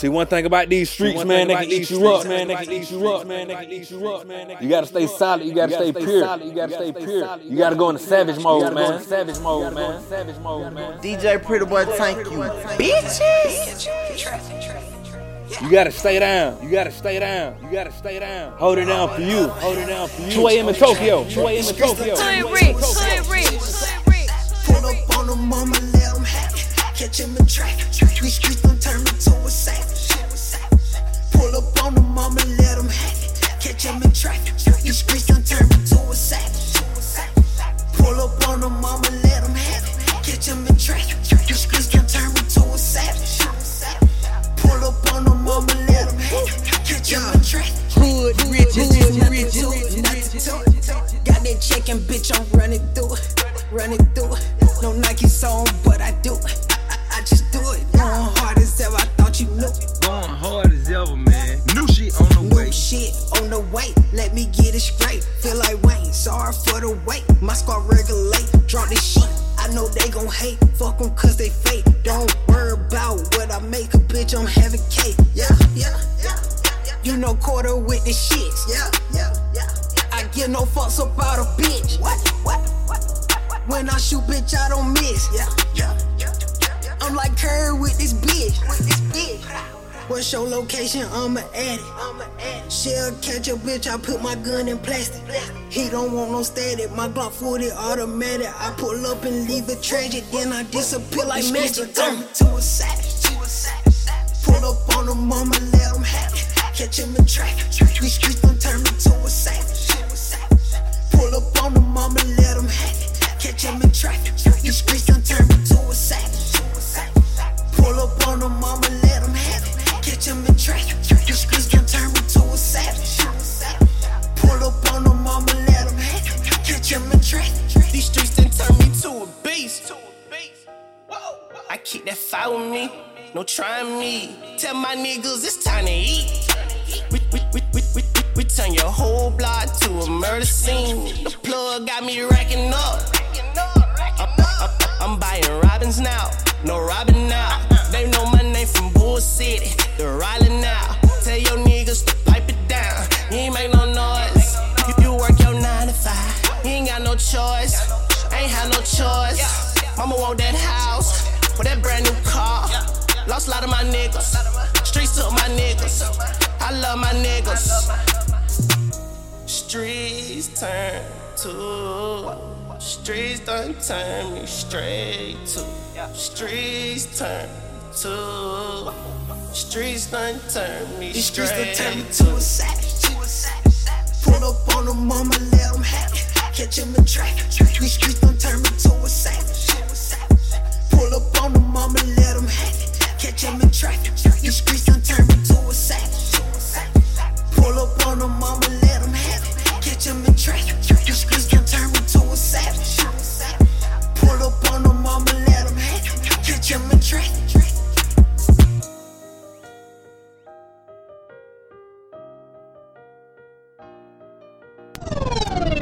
See one thing about these streets, man, they can eat you up, man. They can eat you up, man. They can eat you up, man. You gotta stay solid. You gotta stay pure. You gotta stay pure. You gotta go into savage mode, man. Savage mode, man. Savage mode, man. DJ Pretty Boy, thank you, bitches. You gotta stay down. You gotta stay down. You gotta stay down. Hold it down for you. Hold it down for you. 2 a.m. in Tokyo. 2 a.m. in Tokyo. Hood Rich, Hood Rich. Pull up on them, mama, Catch him in traffic. These streets done turn me to a savage. Pull up on them, mama, let them have it. Catch him in traffic. These streets done turn me to a savage. Pull up on them, mama, let them have it. Catch him in traffic. These streets done turn me to a savage. Pull up on them, mama, let them have it. Catch him in traffic. Hood rich, hood rich, to it, nothing to it. Got that check and bitch, I'm running through it, running through it. No Nike song, but I do it. Going hard as ever, I thought you knew. Going hard as ever, man. New shit on the way. New shit on the way, let me get it straight. Feel like Wayne, sorry for the wait. My squad regulate, drop this shit. I know they gon' hate, fuck them cause they fake. Don't worry about what I make, a bitch, I'm having cake. Yeah, yeah, yeah. You know quarter with the shits. Yeah, yeah, yeah. I give no fucks about a bitch. What, what, what? When I shoot, bitch, I don't miss. Yeah, yeah, What's your location? I'ma add it. I'ma add it. She'll catch a bitch. I put my gun in plastic. He don't want no static. My Glock 40 automatic. I pull up and leave it tragic. Then I disappear like magic. Turn me to a savage. To a savage. Pull up on them, mama, let them have it. Catch him in traffic. These streets done turn me to a savage. Pull up on them, mama, let them have it. Catch him in traffic. These streets done turn me to a savage. Pull up on them, mama, let it. Catch him in traffic. These streets done turn me to a savage. Pull up on them, mama, let them have it. Catch him in traffic. These streets done turn me to a beast. I keep that fire with me, no trying me. Tell my niggas it's time to eat. We, we, we, we, we, we, turn your whole block to a murder scene. The plug got me racking up. I'm, I'm, I'm buying robins now, Mama want that house with that brand new car. Lost a lot of my niggas. Streets took my niggas. I love my niggas. Streets turn to. Streets done turn me straight to. Streets turn to. Streets done turn me These streets done straight turn me to. to a savage. Pull up on them, mama, let them have it. Catch him in traffic. These streets done turn me to a savage.